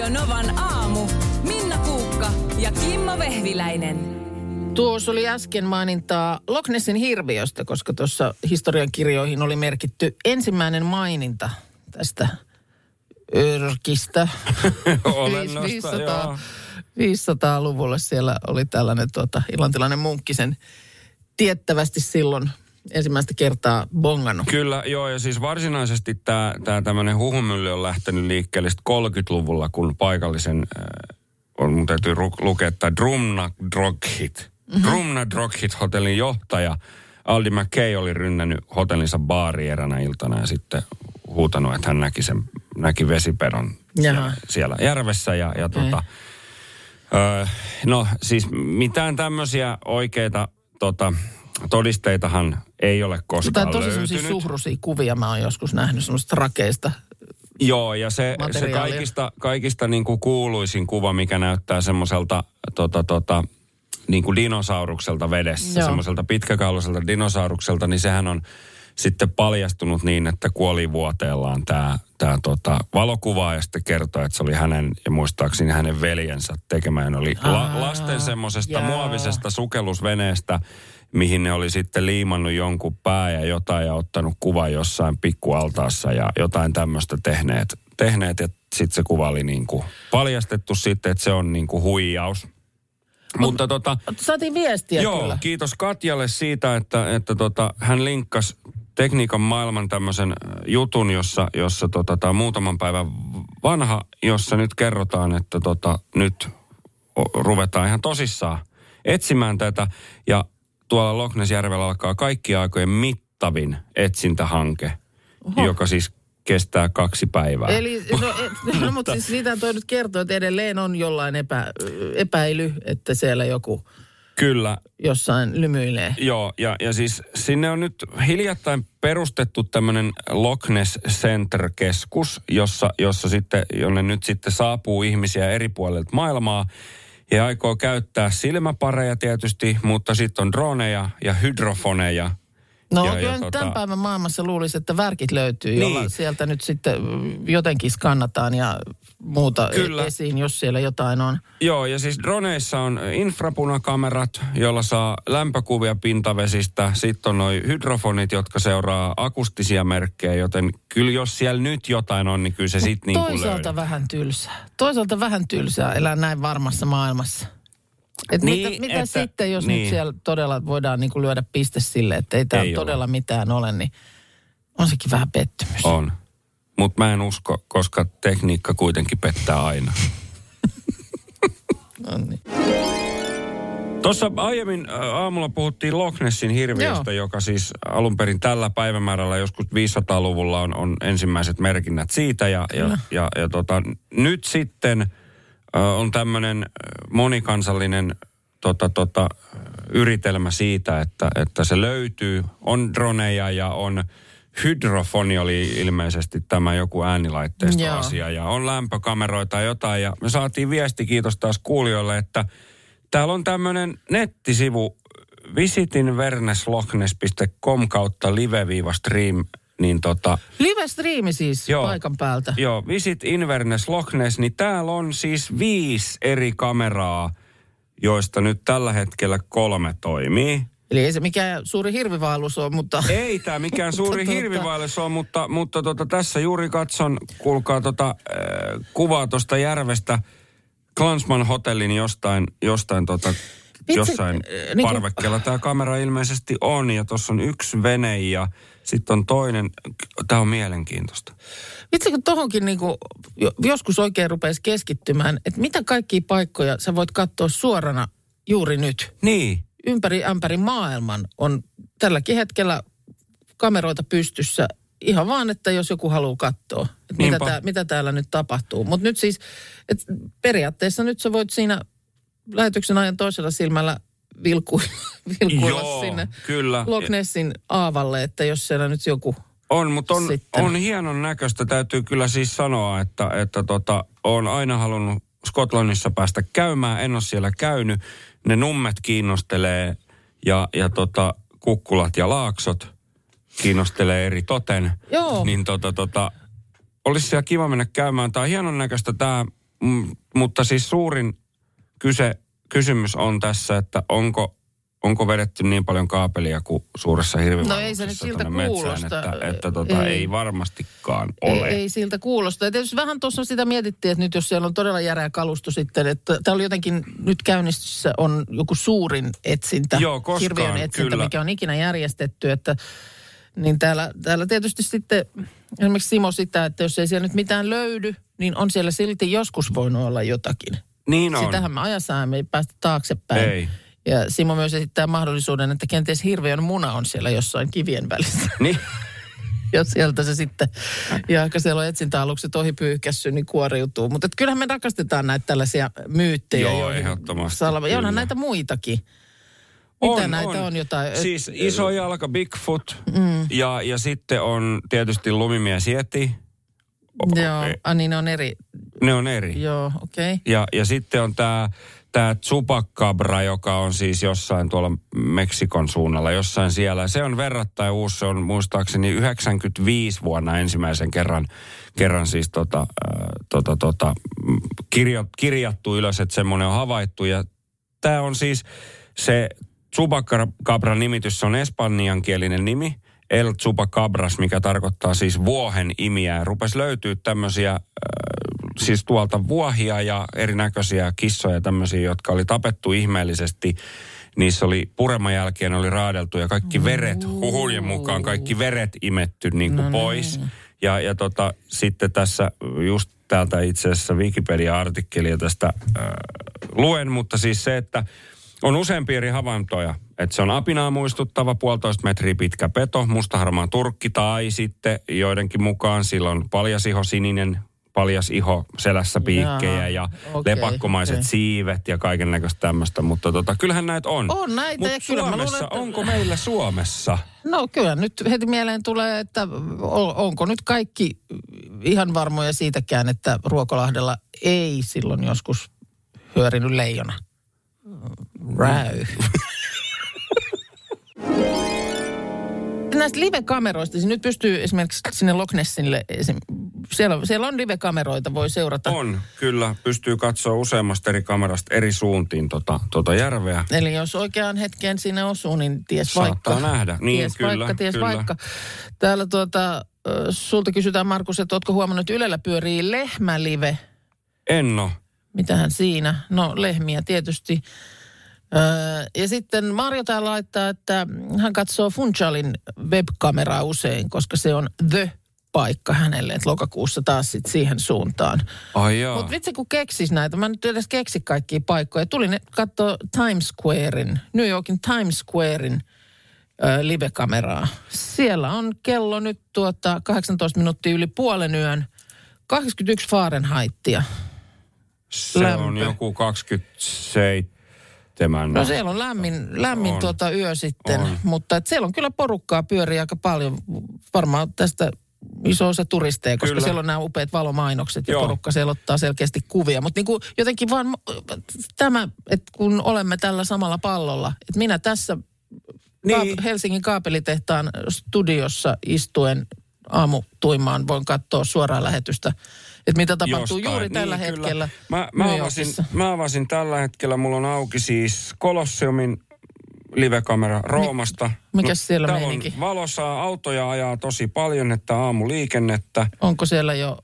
Radio Novan aamu. Minna Kuukka ja Kimmo Vehviläinen. Tuossa oli äsken mainintaa Loch Nessin hirviöstä, koska tuossa historiankirjoihin oli merkitty ensimmäinen maininta tästä örkistä. Olennosta, 500, joo. 500-luvulla siellä oli tällainen tuota, irlantilainen munkkisen tiettävästi silloin ensimmäistä kertaa bongannut. Kyllä, joo, ja siis varsinaisesti tämä tää tämmöinen huhumylly on lähtenyt liikkeelle sit 30-luvulla, kun paikallisen, äh, on mun täytyy ru- lukea, että Drumna Droghit, mm-hmm. Drumna Droghit hotellin johtaja Aldi McKay oli rynnännyt hotellinsa baari eränä iltana ja sitten huutanut, että hän näki, sen, näki vesipedon siellä, siellä järvessä ja, ja tota, Öö, no siis mitään tämmöisiä oikeita tota, todisteitahan ei ole koskaan Tai tosi semmoisia löytynyt. suhrusia kuvia mä oon joskus nähnyt semmoista rakeista. Joo, ja se, se kaikista, kaikista niin kuin kuuluisin kuva, mikä näyttää semmoiselta tota, tota, niin kuin dinosaurukselta vedessä, Joo. semmoiselta pitkäkauluiselta dinosaurukselta, niin sehän on sitten paljastunut niin, että kuolivuoteellaan tämä tää, tota, valokuva ja sitten kertoo, että se oli hänen ja muistaakseni hänen veljensä tekemä. Ja ne oli la, lasten semmoisesta muovisesta sukellusveneestä, mihin ne oli sitten liimannut jonkun pää ja jotain ja ottanut kuva jossain pikkualtaassa ja jotain tämmöistä tehneet. tehneet ja sitten se kuva oli niin kuin paljastettu sitten, että se on niin kuin huijaus. Mutta tota, Saatiin viestiä Joo, kyllä. kiitos Katjalle siitä, että, että tota, hän linkkasi tekniikan maailman tämmöisen jutun, jossa, jossa tota, tämä muutaman päivän vanha, jossa nyt kerrotaan, että tota, nyt ruvetaan ihan tosissaan etsimään tätä. Ja tuolla Lochnesjärvellä alkaa kaikki aikojen mittavin etsintähanke, Oho. joka siis kestää kaksi päivää. Eli, no, et, no, mutta siis siitä toi nyt kertoo, että edelleen on jollain epä, epäily, että siellä joku Kyllä, jossain lymyilee. Joo, ja, ja siis sinne on nyt hiljattain perustettu tämmöinen Loch Ness Center-keskus, jossa, jossa sitten, jonne nyt sitten saapuu ihmisiä eri puolilta maailmaa. Ja aikoo käyttää silmäpareja tietysti, mutta sitten on droneja ja hydrofoneja. No Ja- ja, ja kyllä tota- tämän päivän maailmassa luulisi, että värkit löytyy, Niin. jolla sieltä nyt sitten jotenkin skannataan ja muuta Kyllä. esiin, jos siellä jotain on. Joo, ja siis droneissa on infrapunakamerat, joilla saa lämpökuvia pintavesistä. Sitten on noin hydrofonit, jotka seuraa akustisia merkkejä, joten kyllä jos siellä nyt jotain on, niin kyllä se sitten niin kuin Toisaalta löydetään. vähän tylsää. Toisaalta vähän tylsää elää näin varmassa maailmassa. Et Niin, mitä mitä että- sitten, jos niin. nyt siellä todella voidaan niinku lyödä piste sille, että ei täällä Ei ole. todella mitään ole, niin on sekin vähän pettymys. On. Mutta mä en usko, koska tekniikka kuitenkin pettää aina. No niin. Tuossa aiemmin aamulla puhuttiin Loch Nessin hirviöstä, Joo. joka siis alun perin tällä päivämäärällä joskus 500-luvulla on, on ensimmäiset merkinnät siitä. Ja, ja, ja, ja tota, nyt sitten on tämmöinen monikansallinen tota, tota, yritelmä siitä, että, että se löytyy. On droneja ja on hydrofoni oli ilmeisesti tämä joku äänilaitteistoasia ja on lämpökameroita ja jotain. Ja me saatiin viesti, kiitos taas kuulijoille, että täällä on tämmöinen nettisivu visitinverneslochnes.com kautta live-stream, niin tota, Live-striimi siis Joo. paikan päältä. Joo, Visit Inverness Loch Ness, niin täällä on siis viisi eri kameraa, joista nyt tällä hetkellä kolme toimii. Eli ei se mikään suuri hirvivaellus ole, mutta... Ei tämä mikään suuri tota- hirvivaellus ole, mutta, mutta tota, tässä juuri katson, kuulkaa tota, äh, kuvaa tuosta järvestä Klansman hotellin jostain, jostain, tota, Vitsi, jossain äh, niin kuin- parvekkeella tämä kamera ilmeisesti on ja tuossa on yksi vene ja sitten on toinen. Tämä on mielenkiintoista. Vitsi, kun tohonkin niinku, jo- joskus oikein rupesi keskittymään, että mitä kaikkia paikkoja sä voit katsoa suorana juuri nyt. Niin, Ympäri ämpäri maailman on tälläkin hetkellä kameroita pystyssä ihan vaan, että jos joku haluaa katsoa, että mitä, tää, mitä täällä nyt tapahtuu. Mutta nyt siis, et periaatteessa nyt sä voit siinä lähetyksen ajan toisella silmällä vilku, vilkuilla Joo, sinne kyllä. Loch Nessin aavalle, että jos siellä nyt joku On, mutta on, Sitten. on hienon näköistä. Täytyy kyllä siis sanoa, että, että tota, on aina halunnut Skotlannissa päästä käymään. En ole siellä käynyt. Ne nummet kiinnostelee ja, ja tota, kukkulat ja laaksot kiinnostelee eri toten. Joo. Niin tota, tota, olisi siellä kiva mennä käymään. Tämä on hienon näköistä tämä mm, mutta siis suurin kyse, kysymys on tässä, että onko, onko vedetty niin paljon kaapelia kuin suuressa hirvivalvoksessa No ei se nyt siltä tonne kuulosta. Että, että tota, ei. Ei. ei varmastikaan Ei, ole. ei siltä kuulosta. Ja tietysti vähän tuossa sitä mietittiin, että nyt jos siellä on todella järeä kalusto sitten, että täällä oli jotenkin nyt käynnissä on joku suurin etsintä, Joo, koskaan, hirviön etsintä, kyllä. mikä on ikinä järjestetty, että niin täällä, täällä tietysti sitten esimerkiksi Simo sitä, että jos ei siellä nyt mitään löydy, niin on siellä silti joskus voinut olla jotakin. Niin on. Sitähän me ajassa me ei päästä taaksepäin. Ei. Ja Simo myös esittää mahdollisuuden, että kenties hirviön muna on siellä jossain kivien välissä. Niin. Ja sieltä se sitten, ja ehkä siellä on etsintäalukset ohi pyyhkässy, niin kuoriutuu. Mutta kyllähän me rakastetaan näitä tällaisia myyttejä. Joo, ehdottomasti, Salva. Ja onhan näitä muitakin. Mitä näitä on jotain? Siis iso jalka Bigfoot mm. ja, ja sitten on tietysti lumimies Yeti. Joo, ah, niin ne on eri. Ne on eri. Joo, okei. Okay. Ja, ja sitten on tämä tää Chupacabra, joka on siis jossain tuolla Meksikon suunnalla, jossain siellä. Se on verrattain uusi, se on muistaakseni 95 vuonna ensimmäisen kerran, kerran siis tota, äh, tota, tota, kirjo, kirjattu ylös, että semmoinen on havaittu. Ja tämä on siis se Chupacabra nimitys, se on espanjankielinen nimi. El Chupacabras, mikä tarkoittaa siis vuohen imiä. Ja Rupesi löytyä tämmöisiä, äh, siis tuolta vuohia ja erinäköisiä kissoja tämmöisiä, jotka oli tapettu ihmeellisesti. Niissä oli pureman jälkeen oli raadeltu ja kaikki veret, huhujen mukaan kaikki veret imetty niin kuin pois. Ja, ja tota, sitten tässä just täältä itse asiassa Wikipedia-artikkelia tästä äh, luen, mutta siis se, että on useampia eri havaintoja. Että se on apinaa muistuttava puolitoista metriä pitkä peto, mustaharmaan turkki tai sitten joidenkin mukaan sillä on paljas iho, sininen paljas iho, selässä piikkejä ja okei, lepakkomaiset okei. siivet ja kaiken näköistä tämmöistä. Mutta tota, kyllähän näitä on. On näitä, Mutta mä luulen, Suomessa, että- onko meillä Suomessa? No kyllä nyt heti mieleen tulee, että onko nyt kaikki ihan varmoja siitäkään, että Ruokolahdella ei silloin joskus hyörinyt leijona. Räy. Näistä live-kameroista, siis nyt pystyy esimerkiksi sinne Loch Nessille, siellä, siellä on live-kameroita, voi seurata. On, kyllä. Pystyy katsoa useammasta eri kamerasta eri suuntiin tota, tota järveä. Eli jos oikeaan hetkeen sinne osuu, niin ties Saattaa vaikka. nähdä. Niin, ties kyllä, vaikka, ties kyllä. vaikka. Täällä tuota, sulta kysytään Markus, että ootko huomannut, että Ylellä pyörii lehmälive. Enno. Mitähän siinä? No lehmiä tietysti. Öö, ja sitten Marjo täällä laittaa, että hän katsoo Funchalin webkameraa usein, koska se on the paikka hänelle, että lokakuussa taas sit siihen suuntaan. Ai jaa. Mutta vitsi kun keksis näitä, mä en nyt edes keksi kaikkia paikkoja. Tulin katsoa Times Squarein, New Yorkin Times Squarein ö, live-kameraa. Siellä on kello nyt tuota 18 minuuttia yli puolen yön, 21 Fahrenheitia. Se lämpö. on joku 27. No siellä on lämmin, lämmin On. tuota yö sitten, On. mutta et siellä on kyllä porukkaa pyörii aika paljon. Varmaan tästä iso osa turisteja, koska Kyllä. siellä on nämä upeat valomainokset ja Joo. porukka siellä ottaa selkeästi kuvia. Mutta niinku jotenkin vaan tämä, että kun olemme tällä samalla pallolla, että minä tässä Niin. niin. Helsingin kaapelitehtaan studiossa istuen aamutuimaan voin katsoa suoraa lähetystä, että mitä tapahtuu Jostain. juuri tällä Niin, kyllä. hetkellä Mä, mä, avasin, mä avasin tällä hetkellä, mulla on auki siis Kolosseumin livekamera Roomasta. mikäs siellä täällä meininki? on valosaa, autoja ajaa tosi paljon, että aamuliikennettä. Onko siellä jo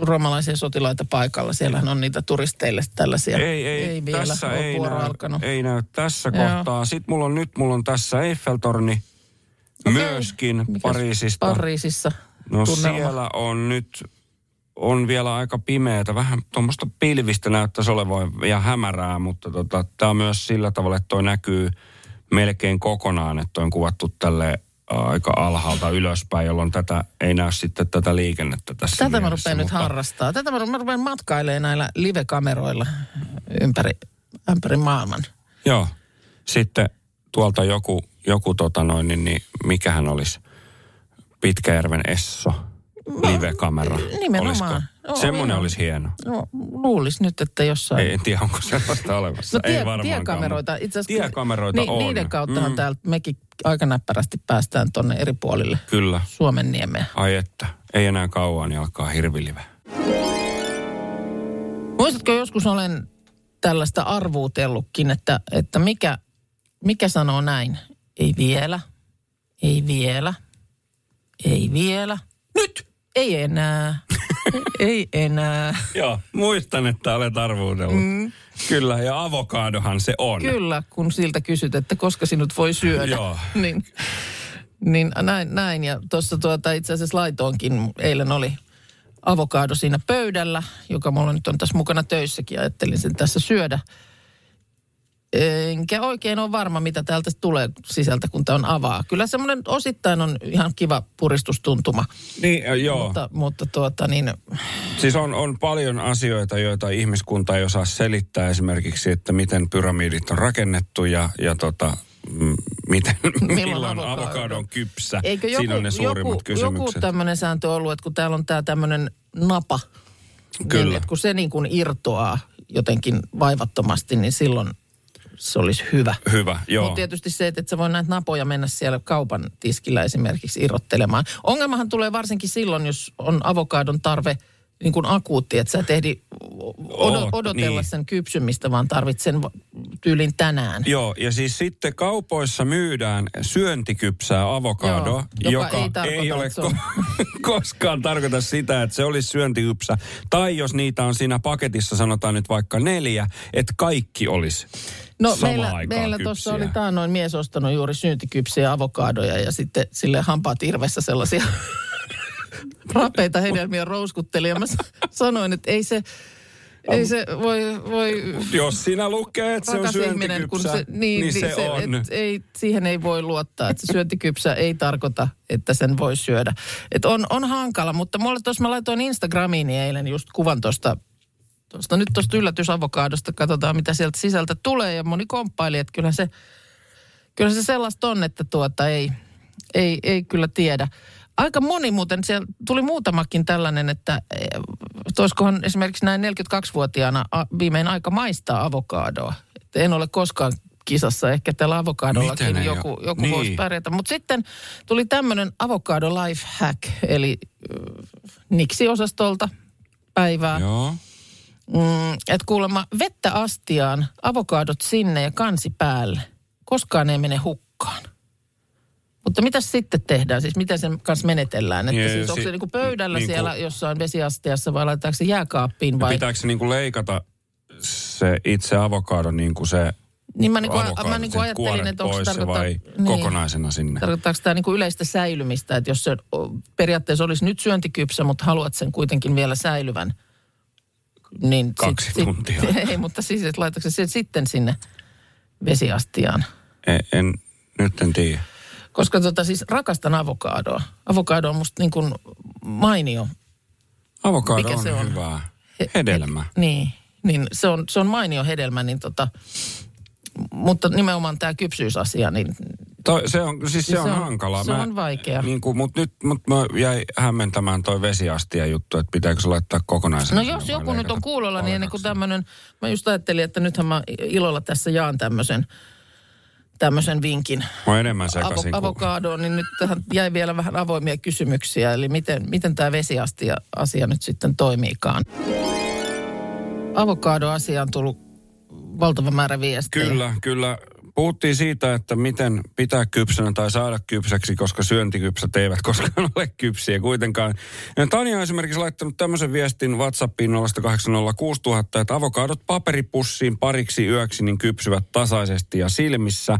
romalaisia sotilaita paikalla? Siellähän on niitä turisteille tällaisia. Ei, ei, ei vielä tässä ei näy, alkanut. ei näy tässä Joo. kohtaa. Sitten mulla on nyt, mulla on tässä Eiffeltorni Okei. myöskin Mikäs Pariisista. Pariisissa. No tunnelma? siellä on nyt, on vielä aika pimeätä, vähän tuommoista pilvistä näyttäisi olevan ja hämärää, mutta tota, tämä on myös sillä tavalla, että toi näkyy melkein kokonaan, että on kuvattu tälle aika alhaalta ylöspäin, jolloin tätä ei näy sitten tätä liikennettä tässä Tätä mä mielessä, rupean nyt mutta- harrastaa. Tätä mä, mä rupean matkailemaan näillä live-kameroilla ympäri, ympäri maailman. Joo. Sitten tuolta joku, joku tota noin, niin, niin mikähän olisi Pitkäjärven Esso live-kamera. nimenomaan. Olisiko? Joo, Semmoinen olisi hieno. No, luulis nyt, että jossain... Ei, en tiedä, onko sellaista olemassa. No tie, ei varmaankaan. tiekameroita, itse asiassa... Tiekameroita on. Niiden kauttahan Mm. täältä mekin aika näppärästi päästään tonne eri puolille Kyllä. Suomen niemeä. Ai että. Ei enää kauan, niin alkaa hirvilive. Muistatko joskus olen tällaista arvuutellutkin, että, että mikä, mikä sanoo näin? Ei vielä, ei vielä, ei vielä. Nyt! Ei enää, ei enää. Joo, muistan, että olet arvuudellut. Mm. Kyllä, ja avokadohan se on. Kyllä, kun siltä kysyt, että koska sinut voi syödä. Joo. niin, niin näin, näin. Ja tuossa tuota, itse asiassa laitoonkin, eilen oli avokado siinä pöydällä, joka mulla nyt on tässä mukana töissäkin. Ajattelin sen tässä syödä. Enkä oikein ole varma, mitä täältä tulee sisältä, kun tämä on avaa. Kyllä semmoinen osittain on ihan kiva puristustuntuma. Niin, äh, joo. Mutta, mutta tuota niin, Siis on, on paljon asioita, joita ihmiskunta ei osaa selittää. Esimerkiksi, että miten pyramidit on rakennettu ja, ja tota, miten, milloin, avokado? avokado on kypsä. eikö joku, Siinä on ne suurimmat joku, kysymykset. joku tämmöinen sääntö ollut, että kun täällä on tämä tämmöinen napa, Kyllä. Niin, että kun se niin kuin irtoaa jotenkin vaivattomasti, niin silloin se olisi hyvä. Hyvä, joo. Mutta tietysti se, että et sä voi näitä napoja mennä siellä kaupan tiskillä esimerkiksi irrottelemaan. Ongelmahan tulee varsinkin silloin, jos on avokadon tarve niin kuin akuutti, että sä et ehdi odo, Oot, odotella niin. sen kypsymistä, vaan tarvit sen va- tyylin tänään. Joo, ja siis sitten kaupoissa myydään syöntikypsää avokadoa, Joo, joka joka, ei ei ole ko- koskaan tarkoita sitä, että se olisi syöntikypsä. Tai jos niitä on siinä paketissa, sanotaan nyt vaikka neljä, että kaikki olisi No meillä, meillä tuossa oli taannoin mies ostanut juuri syyntikypsiä avokadoja ja sitten sille hampaat irvessä sellaisia rapeita hedelmiä rouskutteli. Ja mä sanoin, että ei se, ei se voi, voi Jos sinä lukee, että se on ihminen, kun syöntikypsä, se, niin, niin se, se on. Et, ei, siihen ei voi luottaa, että se syöntikypsä ei tarkoita, että sen voi syödä. Et on, on hankala, mutta mulle tuossa mä laitoin Instagramiin eilen just kuvan tuosta Tuosta nyt tuosta yllätysavokaadosta, katsotaan mitä sieltä sisältä tulee. Ja moni komppaili, että kyllä se, kyllä se sellaista on, että tuota ei, ei, ei kyllä tiedä. Aika moni muuten, siellä tuli muutamakin tällainen, että eh, olisikohan esimerkiksi näin 42-vuotiaana a- viimein aika maistaa avokadoa. Että en ole koskaan kisassa, ehkä tällä avokadollakin joku, ole? joku Niin. voisi pärjätä. Mutta sitten tuli tämmöinen avokado life hack, eli äh, Niksi-osastolta päivää. Joo. Mm, että kuulemma vettä astiaan, avokadot sinne ja kansi päälle. Koskaan ei mene hukkaan. Mutta mitä sitten tehdään? Siis miten sen kanssa menetellään? Että Jee, siis onko si- se niinku pöydällä niin kuin- siellä jossain vesiastiassa vai laitetaanko se jääkaappiin vai? Pitääkö se niinku leikata se itse avokado niin kuin se Niin mä, niinku, avokadot, mä niinku ajattelin, että onko se vai niin. kokonaisena sinne? Tarkoittaako tämä niinku yleistä säilymistä, että jos se periaatteessa olisi nyt syöntikypsä, mutta haluat sen kuitenkin vielä säilyvän, niin... Kaksi tuntia. ei, mutta siis, että laitatko se sitten sinne vesiastiaan? En, en, nyt en tiedä. Koska tota siis rakastan avokadoa. Avokado on musta niin kuin mainio. Avokado Mikä on, se on? hyvää. he- Hedelmä. he- niin, niin se on, se on mainio hedelmä, niin tota, mutta nimenomaan tämä kypsyysasia, niin Toi, se on, siis se, Se on, on- hankalaa. se on vaikea. Niin kuin, mutta nyt mut mä jäi hämmentämään toi vesiastia juttu, että pitääkö se laittaa kokonaisena. No jos joku nyt on kuulolla, niin ennen kuin tämmöinen, mä just ajattelin, että nythän mä ilolla tässä jaan tämmöisen, tämmöisen vinkin Mä enemmän avo, avokadoon, niin nyt tähän jäi vielä vähän avoimia kysymyksiä. Eli miten, miten tämä vesiastia asia nyt sitten toimiikaan? Avokadoasia on tullut valtava määrä viestejä. Kyllä, kyllä. Puhuttiin siitä, että miten pitää kypsänä tai saada kypsäksi, koska syöntikypsät eivät koskaan ole kypsiä kuitenkaan. Ja Tanja on esimerkiksi laittanut tämmöisen viestin WhatsAppiin 0806000, että avokadot paperipussiin pariksi yöksi niin kypsyvät tasaisesti ja silmissä.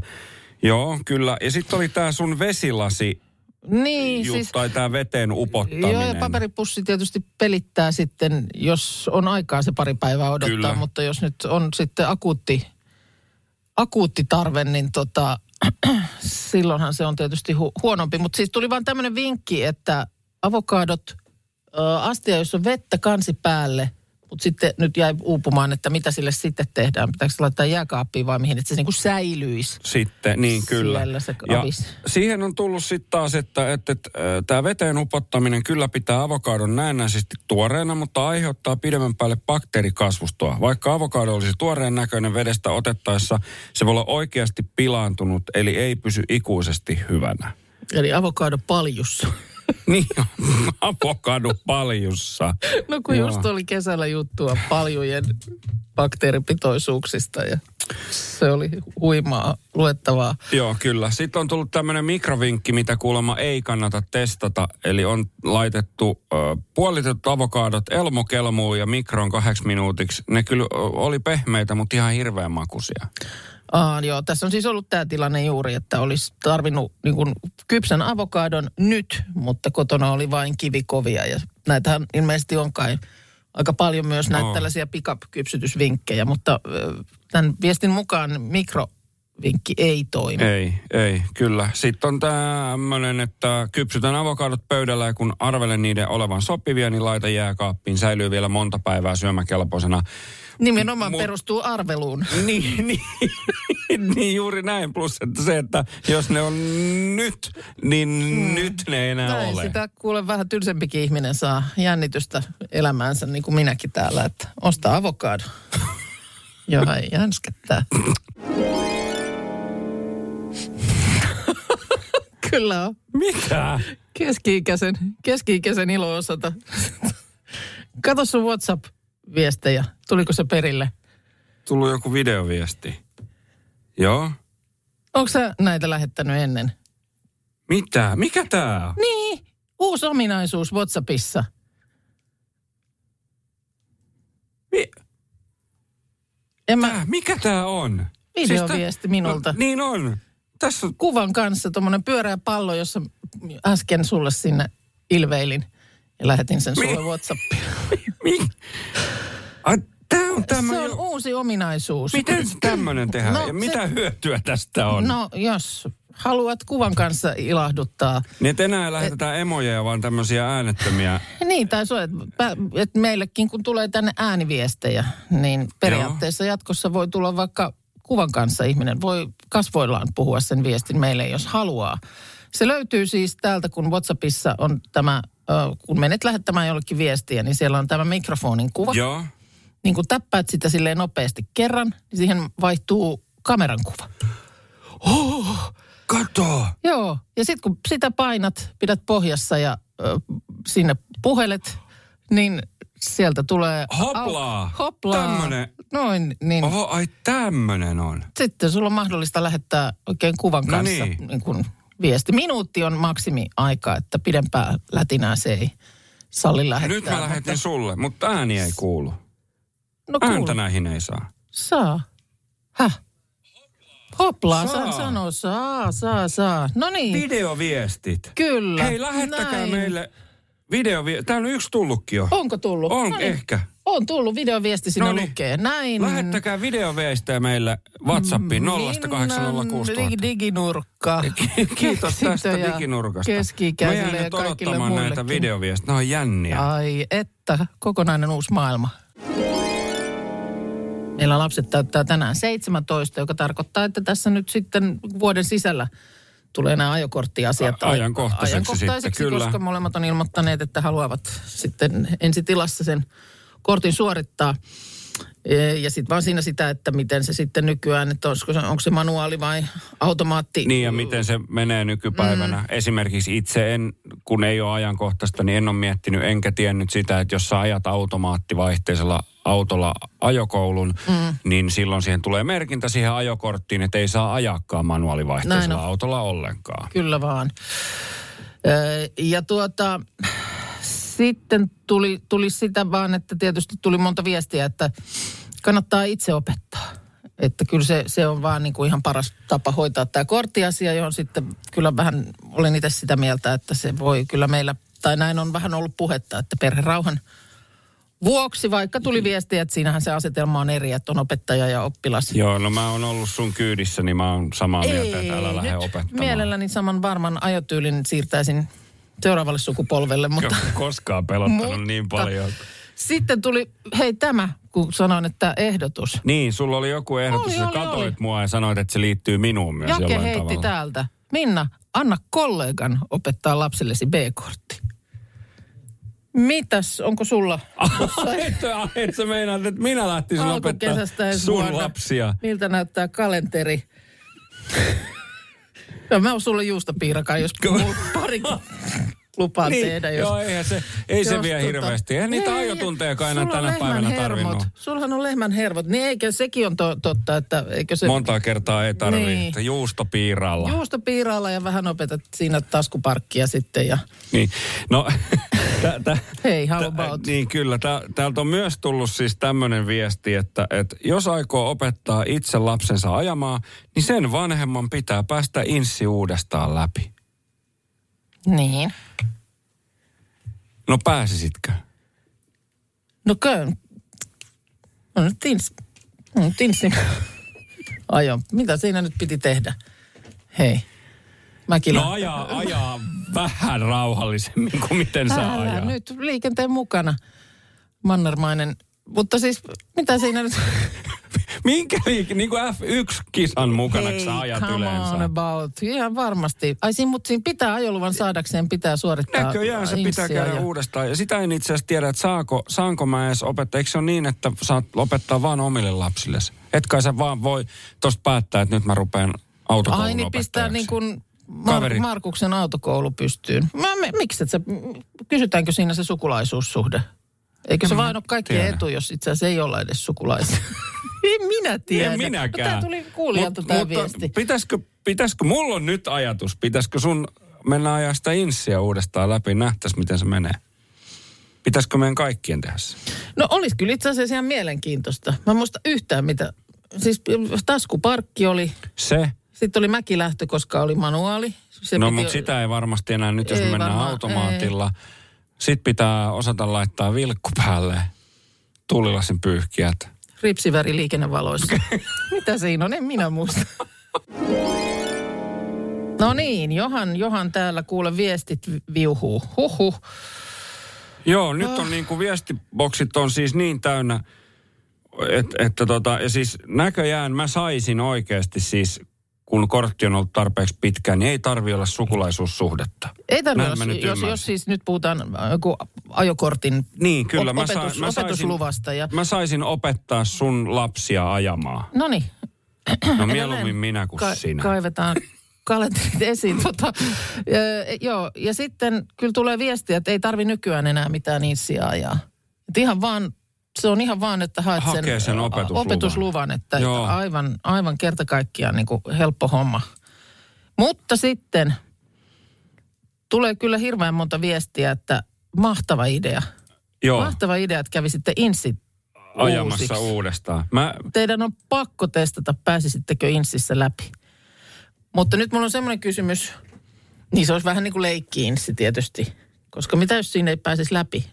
Joo, kyllä. Ja sitten oli tämä sun vesilasi Niin, juttu, siis tai tämä veteen upottaminen. Joo, ja paperipussi tietysti pelittää sitten, jos on aikaa se pari päivää odottaa, Kyllä. mutta jos nyt on sitten akuutti, akuutti tarve, niin tota, silloinhan se on tietysti hu- huonompi. Mutta siis tuli vaan tämmöinen vinkki, että avokadot, ö, astia, jos on vettä kansi päälle, mutta sitten nyt jäi uupumaan, että mitä sille sitten tehdään. Pitääkö se laittaa jääkaappiin vai mihin, että se niinku säilyisi. Sitten, niin kyllä. Siellä se ja avis. siihen on tullut sitten taas, että, että, että tämä veteen upottaminen kyllä pitää avokadon näennäisesti tuoreena, mutta aiheuttaa pidemmän päälle bakteerikasvustoa. Vaikka avokado olisi tuoreen näköinen vedestä otettaessa, se voi olla oikeasti pilaantunut, eli ei pysy ikuisesti hyvänä. Eli avokado paljussa. Niin avokado paljussa. No kun Joo. just oli kesällä juttua paljujen bakteeripitoisuuksista ja se oli huimaa luettavaa. Joo, kyllä. Sitten on tullut tämmöinen mikrovinkki, mitä kuulemma ei kannata testata. Eli on laitettu ö, puolitetut avokaadot elmokelmuun ja mikroon kahdeksi minuutiksi. Ne kyllä oli pehmeitä, mutta ihan hirveän makuisia. Aa, joo, tässä on siis ollut tämä tilanne juuri, että olisi tarvinnut niin kuin, kypsän avokadon nyt, mutta kotona oli vain kivikovia. Ja näitähän ilmeisesti on kai aika paljon myös näitä Oo. tällaisia pick-up-kypsytysvinkkejä, mutta tämän viestin mukaan mikrovinkki ei toimi. Ei, ei, kyllä. Sitten on tämmöinen, että kypsytän avokadot pöydällä ja kun arvelen niiden olevan sopivia, niin laita jääkaappiin. Säilyy vielä monta päivää syömäkelpoisena. Nimenomaan Mut- perustuu arveluun. Niin, niin, niin juuri näin. Plus että se, että jos ne on nyt, niin mm. nyt ne ei enää Näin ole. sitä kuule vähän tylsempikin ihminen saa jännitystä elämäänsä, niin kuin minäkin täällä, että ostaa avokado. Joo, ei Kyllä on. Mitä? Keski-ikäisen, keski-ikäisen ilo osata. Kato sun WhatsApp-viestejä. Tuliko se perille? Tullut joku videoviesti. Joo. Onko sä näitä lähettänyt ennen? Mitä? Mikä tää on? Niin, uusi ominaisuus WhatsAppissa. Mi- En mä, tää, mikä tää on? Videoviesti tää- minulta. No, niin on. Tässä on... kuvan kanssa tuommoinen pyöreä pallo, jossa äsken sulle sinne ilveilin ja lähetin sen sulle Mi- WhatsAppiin. Mi- tää on tämä... Se on jo- uusi ominaisuus. Miten tämmöinen tehdään? No, ja se- mitä hyötyä tästä on? No jos haluat kuvan kanssa ilahduttaa. Niin, että enää lähetetään emojeja, vaan tämmöisiä äänettömiä. Niin, tai se on, että että meillekin kun tulee tänne ääniviestejä, niin periaatteessa jatkossa voi tulla vaikka kuvan kanssa ihminen. Voi kasvoillaan puhua sen viestin meille, jos haluaa. Se löytyy siis täältä, kun WhatsAppissa on tämä, kun menet lähettämään jollekin viestiä, niin siellä on tämä mikrofonin kuva. Joo. Niin kun täppäät sitä silleen nopeasti kerran, niin siihen vaihtuu kameran kuva. Kato! Joo, ja sitten kun sitä painat, pidät pohjassa ja ö, sinne puhelet, niin sieltä tulee... Hoplaa! Au, hoplaa! Tämmönen. Noin, niin Oho, ai tämmönen on. sitten sulla on mahdollista lähettää oikein kuvan No kanssa niin. niin kun viesti. Minuutti on maksimiaika, että pidempää lätinää se ei salli lähettää. nyt mä lähetin sulle, mutta ääni ei kuulu. No Ääntä kuule, näihin ei saa. saa. Häh? Hoplaa, Saa. saan sanoa, saa, saa, saa. No niin, Videoviestit. kyllä. Hei, lähettäkää näin. meille videoviesti. Täällä on yksi tullutkin jo. Onko tullut? On No niin. ehkä. On tullut, videoviesti sinne Noniin. lukee. Näin. Lähettäkää videoviestejä meille WhatsAppiin 0806000. Minnan dig- diginurkka. Kiitos tästä Keksintöjä diginurkasta. Keski-ikäisille ja kaikille odottamaan näitä muillekin. videoviestejä. Ne on jänniä. Ai että, kokonainen uusi maailma. Meillä lapset täyttää tänään 17, joka tarkoittaa, että tässä nyt sitten vuoden sisällä tulee nämä ajokorttiasiat. A- ajankohtaiseksi ajankohtaiseksi sitten, kyllä. koska molemmat on ilmoittaneet, että haluavat sitten ensitilassa sen kortin suorittaa. Ja sitten vaan siinä sitä, että miten se sitten nykyään, että olisiko se, onko se manuaali vai automaatti. Niin ja miten se menee nykypäivänä. Mm. Esimerkiksi itse en, kun ei ole ajankohtaista, niin en ole miettinyt enkä tiennyt sitä, että jos sä ajat automaattivaihteisella autolla ajokoulun, mm. niin silloin siihen tulee merkintä siihen ajokorttiin, että ei saa ajakkaan Näin manuaalivaihteisella on. autolla ollenkaan. Kyllä vaan. Ja tuota, sitten tuli, tuli sitä vaan, että tietysti tuli monta viestiä, että kannattaa itse opettaa. Että kyllä se, se on vaan niin kuin ihan paras tapa hoitaa tämä korttiasia, johon sitten kyllä vähän olen itse sitä mieltä, että se voi kyllä meillä, tai näin on vähän ollut puhetta, että perherauhan vuoksi, vaikka tuli viestiä, että siinähän se asetelma on eri, että on opettaja ja oppilas. Joo, no mä oon ollut sun kyydissä, niin mä oon samaa mieltä, että älä lähde opettamaan. mielelläni saman varman ajotyylin siirtäisin seuraavalle sukupolvelle, mutta... Koskaan pelottanut Mutta- niin paljon. Sitten tuli, hei tämä, kun sanoin, että ehdotus. Niin, sulla oli joku ehdotus, Oli, oli, katoit oli. mua ja sanoit, että se liittyy minuun myös Jake jollain heitti tavalla. täältä. Minna, anna kollegan opettaa lapsellesi B-kortti. Mitäs, onko sulla et, et sä meinaat, että minä lähtisin opettaa sun vuonna? lapsia. Miltä näyttää kalenteri? No, mä oon sulle juustopiirakaan, jos pari, lupaan niin, tehdä. Jos, Joo, eihän se, ei se jos vie tota- hirveästi. Eihän niitä Ei, ajotuntejakaan enää tänä päivänä tarvinnut. Sullahan on lehmän hermot. Niin eikä sekin on to, totta, että eikö se... Montaa kertaa ei tarvitse. Niin. Juustopiiraalla. Juustopiiraalla ja vähän opetat siinä taskuparkkia sitten ja Niin. No, tä, tä, hei, how tä, about? niin kyllä. Tä, täältä on myös tullut siis tämmöinen viesti, että, että jos aikoo opettaa itse lapsensa ajamaan, niin sen vanhemman pitää päästä inssi uudestaan läpi. Niin. No pääsisitkö? No kyllä. No nyt tins. No, tinsin. Ajo. Mitä siinä nyt piti tehdä? Hei. Mäkilä. No ajaa, ajaa vähän rauhallisemmin kuin miten saa Älä ajaa. nyt liikenteen mukana. Mannermainen. Mutta siis, mitä siinä nyt... Minkä liike, niin kuin F1-kisan mukana, kun sä ajat come yleensä? on about. Ihan varmasti. Ai siinä, mutta siinä pitää ajoluvan saadakseen pitää suorittaa Näköjään se pitää käydä ja- uudestaan. Ja sitä en itse asiassa tiedä, että saako, saanko mä edes opettaa. Eikö se ole niin, että saat opettaa vaan omille lapsille? Et kai sä vaan voi tosta päättää, että nyt mä rupean autokoulun Ai niin pistää niin kuin. Mar- Markuksen autokoulu pystyyn. Mä, me, miksi et sä, kysytäänkö siinä se sukulaisuussuhde? Eikö se vain ole kaikkien tiedä. etu, jos itse asiassa ei olla edes sukulaisia? en minä tiedä. En minäkään. No, tämä tuli kuulijalta tämä mutta viesti. Pitäisikö, pitäisikö, mulla on nyt ajatus, pitäisikö sun mennä ajaa sitä inssiä uudestaan läpi, nähtäis miten se menee. Pitäisikö meidän kaikkien tehdä se? No olisi kyllä itse asiassa ihan mielenkiintoista. Mä en muista yhtään mitä. Siis taskuparkki oli, Se, sitten oli mäkilähtö, koska oli manuaali. Se no mutta sitä ei varmasti enää nyt, jos Ei me mennään varmaan, automaatilla. Sitten pitää osata laittaa vilkku päälle, tuulilasin pyyhkiät. Ripsiväri liikennevaloissa. Mitä siinä on? En minä muista. No niin, Johan, Johan täällä kuule viestit vi- viuhuu. Huhhuh. Joo, nyt Ah. on niin kuin viestiboksit on siis niin täynnä, että, että tota, ja siis näköjään mä saisin oikeasti siis, kun kortti on ollut tarpeeksi pitkään, niin ei tarvi olla sukulaisuussuhdetta. Ei tarvitse, jos, jos, jos siis nyt puhutaan äh, joku ajokortin Niin, kyllä. op- Mä, opetus, sa, mä, saisin, opetusluvasta. Ja, mä saisin opettaa sun lapsia ajamaan. no niin, No mieluummin minä kuin ka- sinä. kaivetaan kalenterit esiin. Tota, ö, joo, ja sitten kyllä tulee viestiä, että ei tarvi nykyään enää mitään inssiä ajaa. Et ihan vaan, se on ihan vaan, että haet sen, Hakee sen opetusluvan. opetusluvan että Joo. aivan, aivan kerta kaikkiaan niin kuin helppo homma. Mutta sitten tulee kyllä hirveän monta viestiä, että mahtava idea. Joo, Mahtava idea, että kävisitte insit ajamassa uusiksi. uudestaan. Mä, Teidän on pakko testata, pääsisittekö insissä läpi. Mutta nyt mulla on semmoinen kysymys, niin se olisi vähän niin kuin leikki-inssi tietysti. Koska mitä jos siinä ei pääsisi läpi?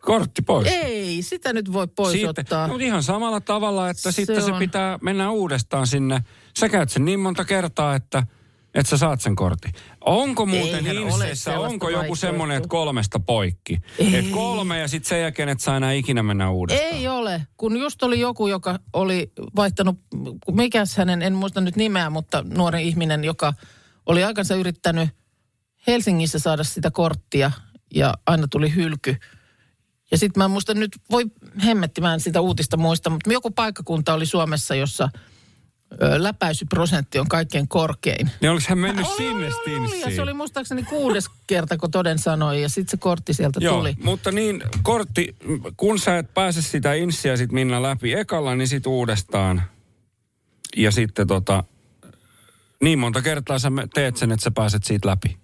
Kortti pois. Ei, sitä nyt voi pois Siitä, ottaa. mutta ihan samalla tavalla, että Se sitten se on. pitää mennä uudestaan sinne. Sä käyt sen niin monta kertaa, että, että sä saat sen kortin. Onko muuten inseissä, onko joku semmoinen, että kolmesta poikki? Että kolme ja sitten sen jälkeen, että saa enää ikinä mennä uudestaan. Ei ole, kun just oli joku, joka oli vaihtanut, mikäs hänen, en muista nyt nimeä, mutta nuori ihminen, joka oli aikansa yrittänyt Helsingissä saada sitä korttia ja aina tuli hylky. Ja sitten mä en muista nyt, voi hemmetti, mä en sitä uutista muista, mutta joku paikkakunta oli Suomessa, jossa ö, läpäisyprosentti on kaikkein korkein. Niin oliko hän mennyt Oli, sinne oli, oli, oli, ja se oli muistaakseni kuudes kerta, kun toden sanoi, ja sitten se kortti sieltä Joo, tuli. mutta niin kortti, kun sä et pääse sitä inssiä sit Minna läpi ekalla, niin sit uudestaan. Ja sitten tota, niin monta kertaa sä teet sen, että sä pääset siitä läpi.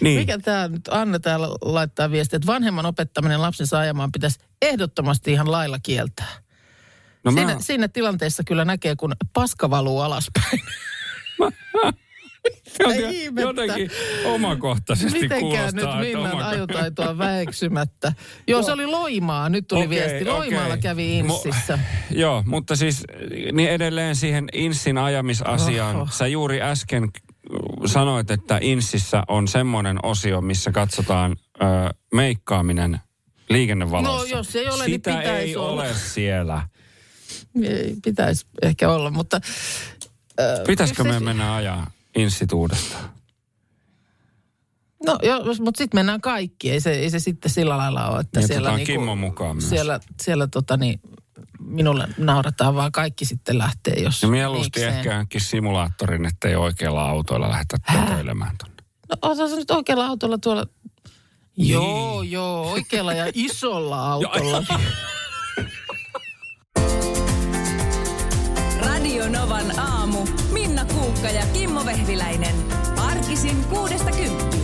Niin. Mikä tämä nyt Anne täällä laittaa viestiä, että vanhemman opettaminen lapsensa ajamaan pitäisi ehdottomasti ihan lailla kieltää. No Siinä, mä, siinä tilanteessa kyllä näkee, kun paska valuu alaspäin. joten, ihmettä. jotenkin omakohtaisesti Mitenkään kuulostaa. nyt Minnan oma- ajotaitoa väheksymättä. Joo, se oli Loimaa. Nyt tuli Okei, viesti. Loimaalla okei. kävi Inssissä. Mo- Joo, mutta siis niin edelleen siihen Inssin ajamisasiaan. Oho. Sä juuri äsken sanoit, että Inssissä on semmoinen osio, missä katsotaan ö, meikkaaminen liikennevaloissa. No, jos ei ole, niin Sitä pitäisi ei olla. ole siellä. Ei, pitäisi ehkä olla, mutta... ö, Pitäisikö me se- mennä ajaa Inssit uudestaan? No joo, mutta sitten mennään kaikki. Ei se, ei se sitten sillä lailla ole, että Niin, siellä, otetaan Kimmo mukaan myös. siellä, siellä tota niin, minulle naurataan vaan kaikki sitten lähtee, jos Ja mieluusti ehkä jonkin simulaattorin, ettei oikealla autoilla lähdetä tötöilemään tonne. No oothan sä nyt oikealla autolla tuolla. Joo, joo, oikealla ja isolla autolla. Radio Novan aamu. Minna Kuukka ja Kimmo Vehviläinen. Arkisin kuudesta kymppiin.